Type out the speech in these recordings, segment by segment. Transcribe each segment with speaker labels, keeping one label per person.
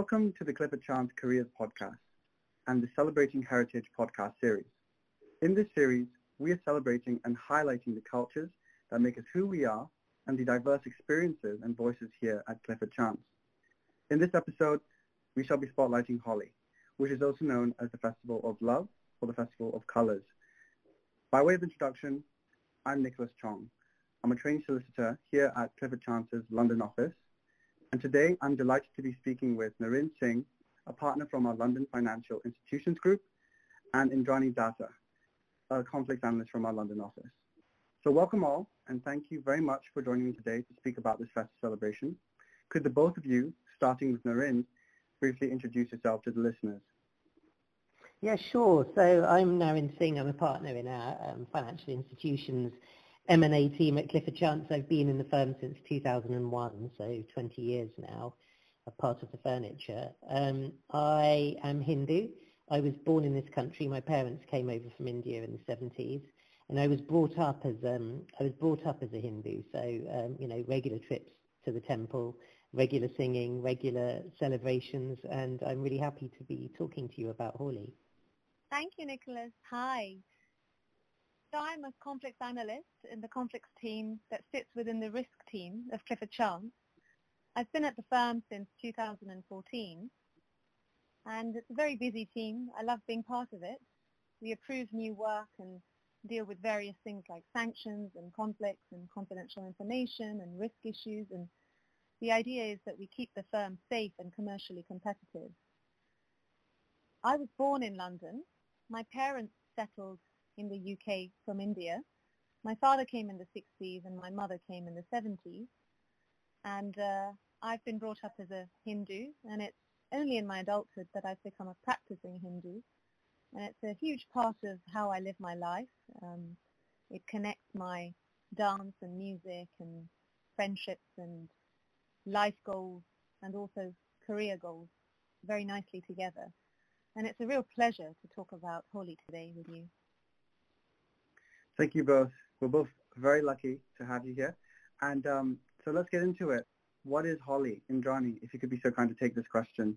Speaker 1: Welcome to the Clifford Chance Careers Podcast and the Celebrating Heritage podcast series. In this series, we are celebrating and highlighting the cultures that make us who we are and the diverse experiences and voices here at Clifford Chance. In this episode, we shall be spotlighting Holi, which is also known as the Festival of Love or the Festival of Colors. By way of introduction, I'm Nicholas Chong. I'm a trainee solicitor here at Clifford Chance's London office, and today I'm delighted to be speaking with Narind Singh, a partner from our London Financial Institutions Group, and Indrani Datta, a conflict analyst from our London office. So welcome all, and thank you very much for joining me today to speak about this festive celebration. Could the both of you, starting with Narind, briefly introduce yourself to the listeners?
Speaker 2: Yeah, sure. So I'm Narind Singh. I'm a partner in our um, financial institutions M&A team at Clifford Chance. I've been in the firm since 2001, so 20 years now, a part of the furniture. Um, I am Hindu. I was born in this country. My parents came over from India in the 70s, and I was brought up as um, I was brought up as a Hindu. So um, you know, regular trips to the temple, regular singing, regular celebrations, and I'm really happy to be talking to you about Holi.
Speaker 3: Thank you, Nicholas. Hi. So I'm a conflicts analyst in the conflicts team that sits within the risk team of Clifford Chance. I've been at the firm since 2014 and it's a very busy team. I love being part of it. We approve new work and deal with various things like sanctions and conflicts and confidential information and risk issues and the idea is that we keep the firm safe and commercially competitive. I was born in London. My parents settled in the UK from India. My father came in the 60s and my mother came in the 70s. And uh, I've been brought up as a Hindu and it's only in my adulthood that I've become a practicing Hindu. And it's a huge part of how I live my life. Um, it connects my dance and music and friendships and life goals and also career goals very nicely together. And it's a real pleasure to talk about Holi today with you.
Speaker 1: Thank you both. We're both very lucky to have you here. And um, so let's get into it. What is Holi? Indrani, if you could be so kind to take this question.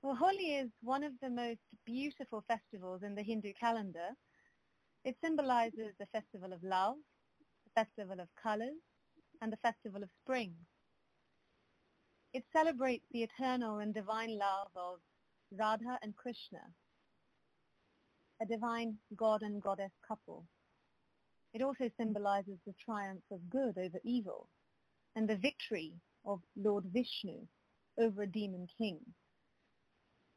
Speaker 3: Well, Holi is one of the most beautiful festivals in the Hindu calendar. It symbolizes the festival of love, the festival of colors, and the festival of spring. It celebrates the eternal and divine love of Radha and Krishna, a divine god and goddess couple. It also symbolizes the triumph of good over evil and the victory of Lord Vishnu over a demon king.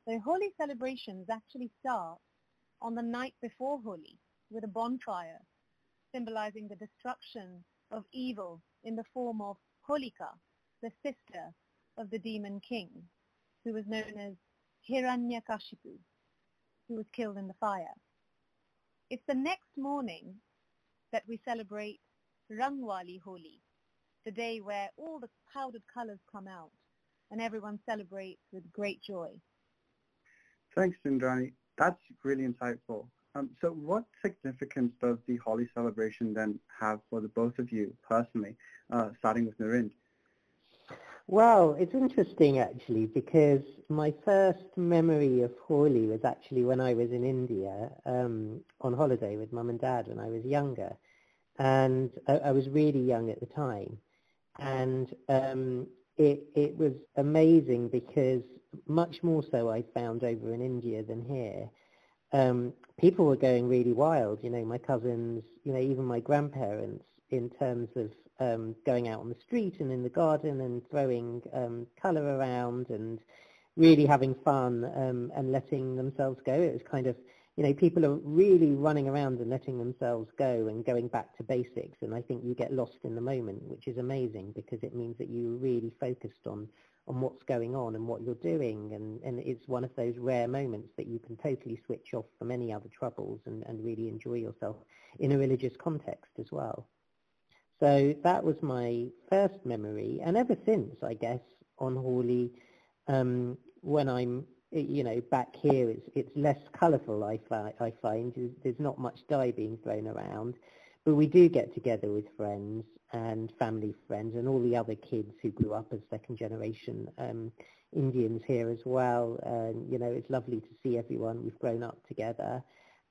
Speaker 3: So Holi celebrations actually start on the night before Holi with a bonfire symbolizing the destruction of evil in the form of Holika, the sister of the demon king, who was known as Hiranyakashipu who was killed in the fire. It's the next morning that we celebrate Rangwali Holi, the day where all the powdered colors come out and everyone celebrates with great joy.
Speaker 1: Thanks, Indrani. That's really insightful. Um, so what significance does the Holi celebration then have for the both of you personally, uh, starting with Narind?
Speaker 2: Well, it's interesting actually because my first memory of Holi was actually when I was in India um, on holiday with mum and dad when I was younger. And I, I was really young at the time. And um, it, it was amazing because much more so I found over in India than here. Um, people were going really wild, you know, my cousins, you know, even my grandparents in terms of um, going out on the street and in the garden and throwing um, colour around and really having fun um, and letting themselves go. It was kind of, you know, people are really running around and letting themselves go and going back to basics. And I think you get lost in the moment, which is amazing because it means that you're really focused on on what's going on and what you're doing and, and it's one of those rare moments that you can totally switch off from any other troubles and, and really enjoy yourself in a religious context as well. So that was my first memory, and ever since, I guess, on Holi, um, when I'm, you know, back here, it's it's less colourful. I, fi- I find there's not much dye being thrown around, but we do get together with friends and family friends and all the other kids who grew up as second generation um, Indians here as well. And, you know, it's lovely to see everyone. We've grown up together.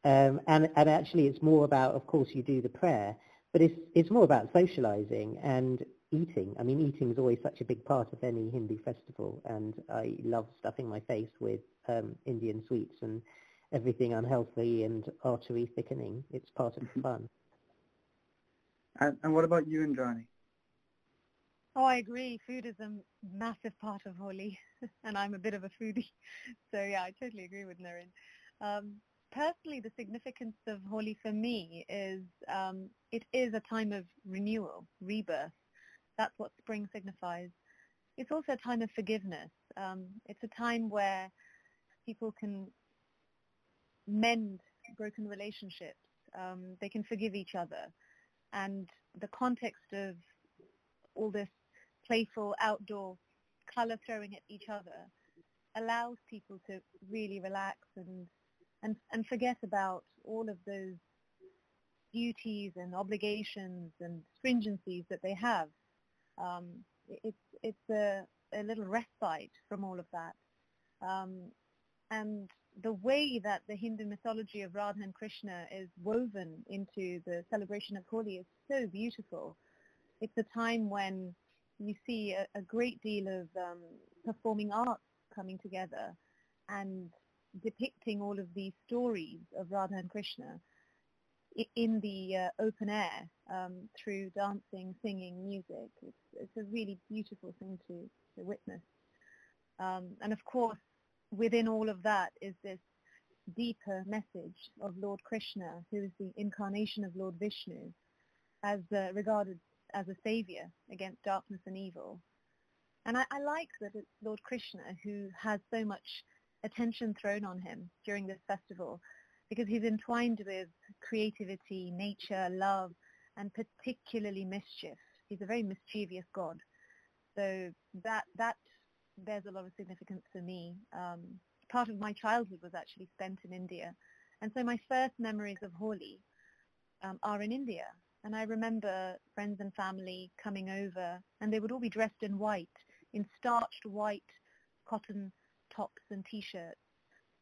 Speaker 2: Um, and, and actually it's more about, of course, you do the prayer, but it's, it's more about socializing and eating. I mean, eating is always such a big part of any Hindu festival, and I love stuffing my face with um, Indian sweets and everything unhealthy and artery thickening. It's part of the mm-hmm. fun.
Speaker 1: And, and what about you Indrani?
Speaker 3: Oh, I agree. Food is a massive part of Holi, and I'm a bit of a foodie. So yeah, I totally agree with Narind. Um, personally, the significance of Holi for me is um, it is a time of renewal, rebirth. That's what spring signifies. It's also a time of forgiveness. Um, it's a time where people can mend broken relationships. Um, they can forgive each other. And the context of all this playful outdoor color throwing at each other allows people to really relax and and, and forget about all of those duties and obligations and stringencies that they have. Um, it's it's a, a little respite from all of that. Um, and the way that the Hindu mythology of Radha and Krishna is woven into the celebration of Holi is so beautiful. It's a time when you see a, a great deal of um, performing arts coming together and depicting all of these stories of Radha and Krishna in the uh, open air um, through dancing, singing, music. It's, it's, a really beautiful thing to, to witness. Um, and of course, within all of that is this deeper message of Lord Krishna, who is the incarnation of Lord Vishnu, as uh, regarded as a savior against darkness and evil. And I, I like that it's Lord Krishna who has so much attention thrown on him during this festival because he's entwined with creativity, nature, love, and particularly mischief. He's a very mischievous god. So that that bears a lot of significance for me. Um, part of my childhood was actually spent in India, and so my first memories of Holi um, are in India. And I remember friends and family coming over, and they would all be dressed in white, in starched white cotton tops and t-shirts,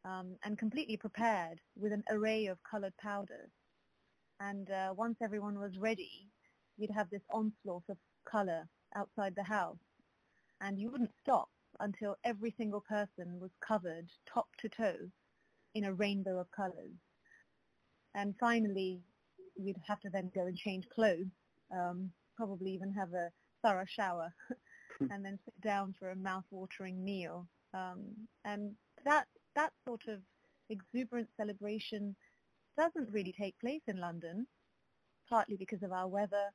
Speaker 3: um, and completely prepared with an array of colored powders. And uh, once everyone was ready, you'd have this onslaught of color outside the house, and you wouldn't stop until every single person was covered top to toe in a rainbow of colors. And finally, you'd have to then go and change clothes, um, probably even have a thorough shower, and then sit down for a mouth-watering meal. Um, and that that sort of exuberant celebration doesn't really take place in London, partly because of our weather,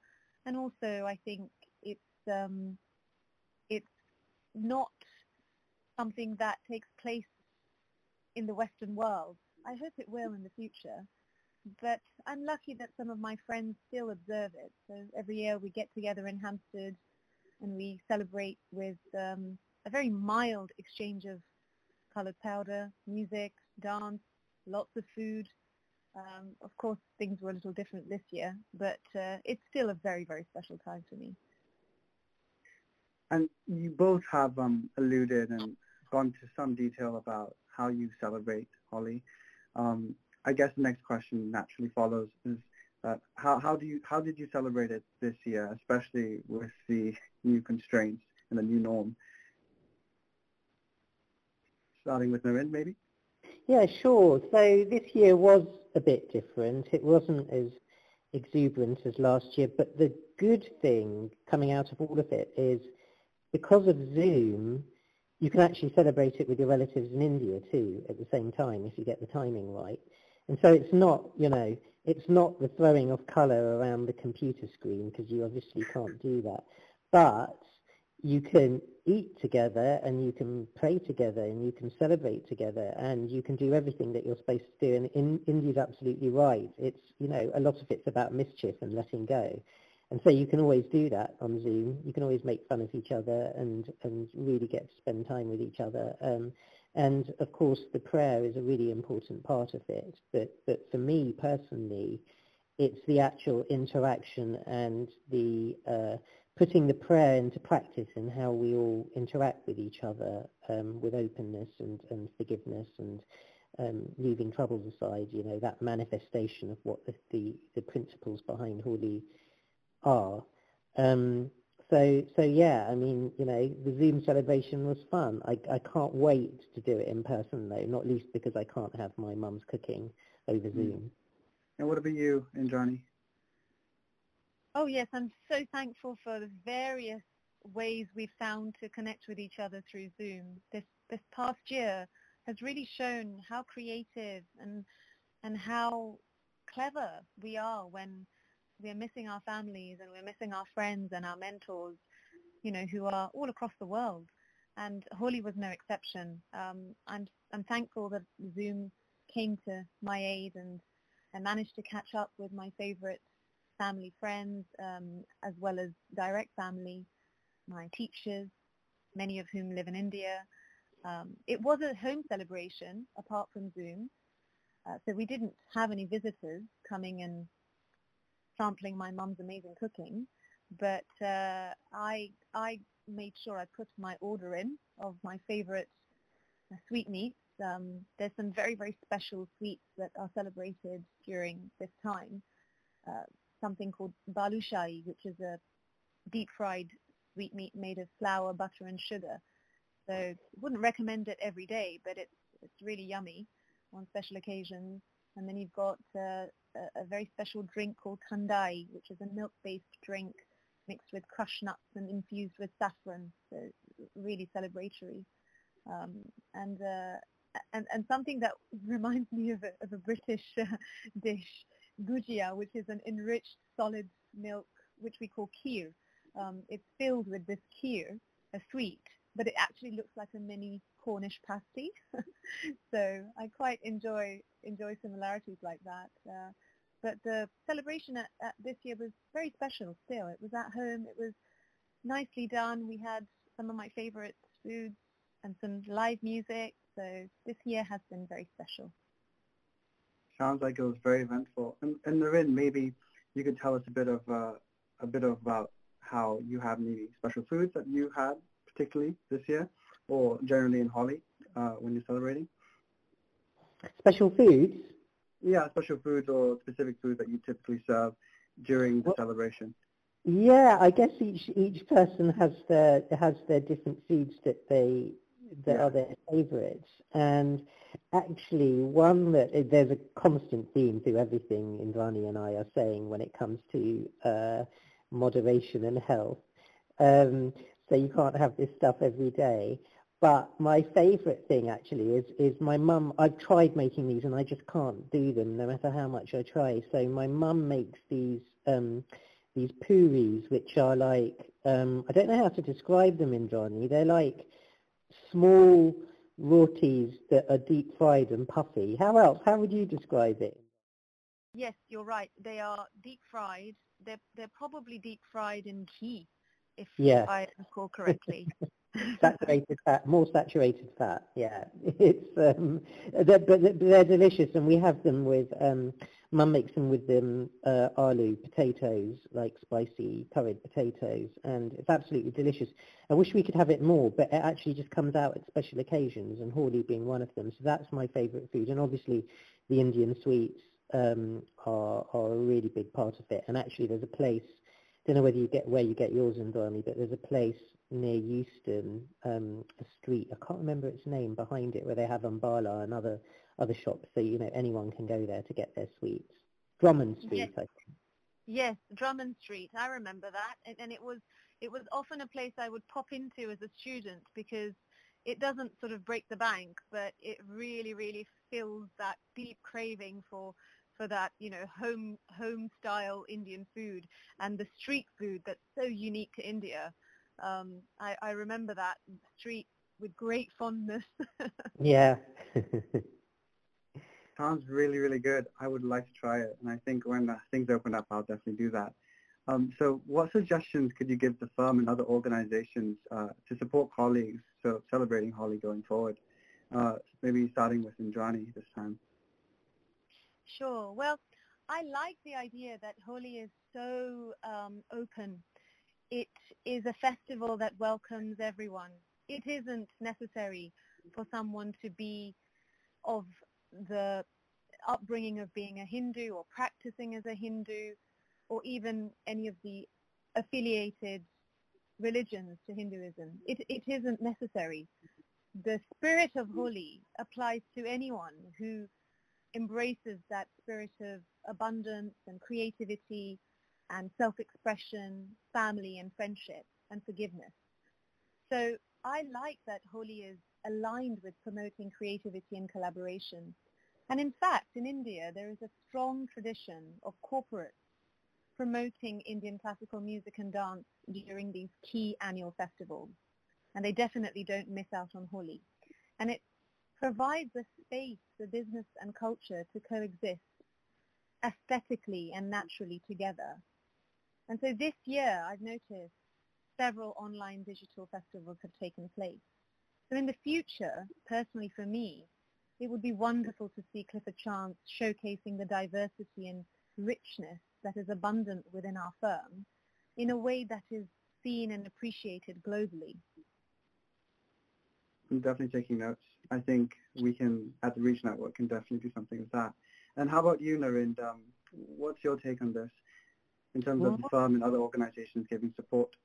Speaker 3: and also I think it's um, it's not something that takes place in the Western world. I hope it will in the future. But I'm lucky that some of my friends still observe it. So every year we get together in Hampstead and we celebrate with um, a very mild exchange of coloured powder, music, dance, lots of food. Um, of course, things were a little different this year, but uh, it's still a very, very special time for me.
Speaker 1: And you both have um, alluded and gone to some detail about how you celebrate Holi. Um, I guess the next question naturally follows is uh, how, how do you how did you celebrate it this year, especially with the new constraints and the new norm? Starting with Narind, maybe.
Speaker 2: Yeah, sure. So this year was a bit different. It wasn't as exuberant as last year, but the good thing coming out of all of it is because of Zoom, you can actually celebrate it with your relatives in India too at the same time if you get the timing right. And so it's not, you know, it's not the throwing of colour around the computer screen because you obviously can't do that. But you can eat together and you can pray together and you can celebrate together and you can do everything that you're supposed to do. And in, Indrani's absolutely right. It's, you know, a lot of it's about mischief and letting go. And so you can always do that on Zoom. You can always make fun of each other and, and really get to spend time with each other. Um, and of course, the prayer is a really important part of it. But, but for me personally, it's the actual interaction and the uh, putting the prayer into practice and how we all interact with each other um, with openness and, and forgiveness and um, leaving troubles aside, you know, that manifestation of what the, the, the principles behind Holi are. Um, so, so yeah, I mean, you know, the Zoom celebration was fun. I, I can't wait to do it in person though, not least because I can't have my mum's cooking over mm. Zoom.
Speaker 1: And what about you, Indrani?
Speaker 3: Oh yes, I'm so thankful for the various ways we've found to connect with each other through Zoom. This this past year has really shown how creative and and how clever we are when we're missing our families and we're missing our friends and our mentors, you know, who are all across the world. And Holi was no exception. Um, I'm I'm thankful that Zoom came to my aid and I managed to catch up with my favorite family friends um, as well as direct family, my teachers, many of whom live in India. Um, it was a home celebration apart from Zoom, uh, so we didn't have any visitors coming and sampling my mum's amazing cooking, but uh, I, I made sure I put my order in of my favorite uh, sweetmeats. Um, there's some very, very special sweets that are celebrated during this time. Something called balushai, which is a deep-fried sweetmeat made of flour, butter, and sugar. So I wouldn't recommend it every day, but it's it's really yummy on special occasions. And then you've got uh, a, a, very special drink called thandai, which is a milk-based drink mixed with crushed nuts and infused with saffron. So really celebratory. Um, and, uh, and and something that reminds me of a, of a British uh, dish, gujia, which is an enriched solid milk, which we call kheer. Um, it's filled with this kheer, a sweet, but it actually looks like a mini Cornish pasty. so I quite enjoy enjoy similarities like that. Uh, but the celebration at, at this year was very special still. It was at home. It was nicely done. We had some of my favorite foods and some live music. So this year has been very special.
Speaker 1: Sounds like it was very eventful. And, and Narind, maybe you could tell us a bit of uh, a bit of about how you have maybe special foods that you had particularly this year, or generally in Holi uh, when you're celebrating?
Speaker 2: Special foods?
Speaker 1: Yeah, special foods or specific foods that you typically serve during the well, celebration.
Speaker 2: Yeah, I guess each each person has their has their different foods that they that yeah. are their favourites, and actually one that there's a constant theme through everything Indrani and I are saying when it comes to uh, moderation and health. Um, so you can't have this stuff every day. But my favourite thing actually is is my mum. I've tried making these and I just can't do them no matter how much I try. So my mum makes these um, these puris, which are like um, I don't know how to describe them, Indrani. They're like small rotis that are deep fried and puffy. How else? How would you describe it?
Speaker 3: Yes, you're right. They are deep fried. They're they're probably deep fried in ghee if yeah. I recall correctly.
Speaker 2: saturated fat, more saturated fat. Yeah, it's um, they're, but they're delicious, and we have them with. Um, Mum makes them with them uh, aloo potatoes, like spicy curried potatoes, and it's absolutely delicious. I wish we could have it more, but it actually just comes out at special occasions, and Holi being one of them. So that's my favourite food, and obviously the Indian sweets um, are are a really big part of it. And actually, there's a place I don't know whether you get where you get yours Indrani, but there's a place near Euston, um, a street, I can't remember its name, behind it where they have Ambala and other, other shops, so you know anyone can go there to get their sweets. Drummond Street, yes. I think.
Speaker 3: Yes, Drummond Street. I remember that, and, and it was it was often a place I would pop into as a student because it doesn't sort of break the bank, but it really, really fills that deep craving for for that, you know, home home style Indian food and the street food that's so unique to India. Um, I, I remember that street with great fondness.
Speaker 2: yeah.
Speaker 1: Sounds really, really good. I would like to try it, and I think when uh, things open up, I'll definitely do that. Um, so what suggestions could you give the firm and other organizations uh, to support colleagues so celebrating Holi going forward? Uh, maybe starting with Indrani this time.
Speaker 3: Sure. Well, I like the idea that Holi is so um, open. It is a festival that welcomes everyone. It isn't necessary for someone to be of the upbringing of being a Hindu or practicing as a Hindu or even any of the affiliated religions to Hinduism. It, it isn't necessary. The spirit of Holi applies to anyone who embraces that spirit of abundance and creativity and self-expression, family and friendship and forgiveness. So I like that Holi is aligned with promoting creativity and collaboration. And in fact, in India, there is a strong tradition of corporates promoting Indian classical music and dance during these key annual festivals. And they definitely don't miss out on Holi. And it provides a space for business and culture to coexist aesthetically and naturally together. And so this year I've noticed several online digital festivals have taken place. So in the future, personally for me, it would be wonderful to see Clifford Chance showcasing the diversity and richness that is abundant within our firm in a way that is seen and appreciated globally.
Speaker 1: I'm definitely taking notes. I think we can, at the Reach Network, can definitely do something with that. And how about you, Narind? Um, what's your take on this in terms of the firm and other organizations giving support?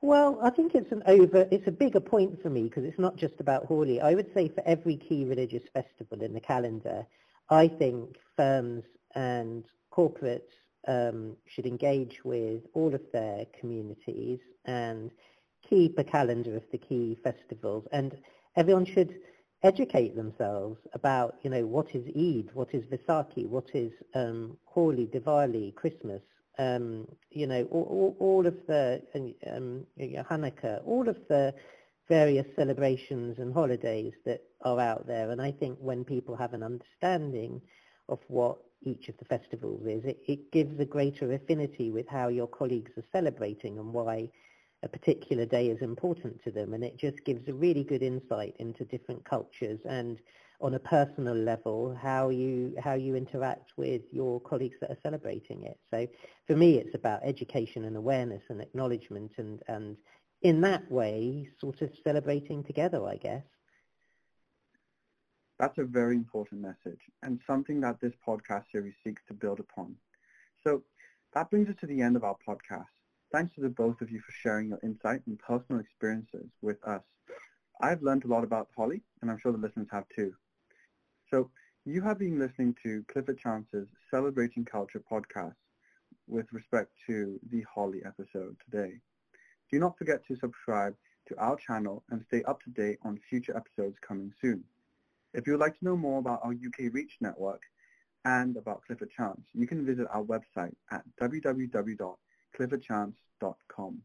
Speaker 2: Well, I think it's an over, it's a bigger point for me because it's not just about Holi. I would say for every key religious festival in the calendar, I think firms and corporates um, should engage with all of their communities and keep a calendar of the key festivals. And everyone should educate themselves about, you know, what is Eid, what is Vaisakhi, what is um, Holi, Diwali, Christmas, um, you know, all, all of the um, Hanukkah, all of the various celebrations and holidays that are out there. And I think when people have an understanding of what each of the festivals is, it, it gives a greater affinity with how your colleagues are celebrating and why a particular day is important to them. And it just gives a really good insight into different cultures and on a personal level how you how you interact with your colleagues that are celebrating it. So for me it's about education and awareness and acknowledgement and, and in that way sort of celebrating together I guess.
Speaker 1: That's a very important message and something that this podcast series seeks to build upon. So that brings us to the end of our podcast. Thanks to the both of you for sharing your insight and personal experiences with us. I've learned a lot about Holi, and I'm sure the listeners have too. So you have been listening to Clifford Chance's Celebrating Culture podcast with respect to the Holi episode today. Do not forget to subscribe to our channel and stay up to date on future episodes coming soon. If you would like to know more about our UK Reach network and about Clifford Chance, you can visit our website at www.cliffordchance.com.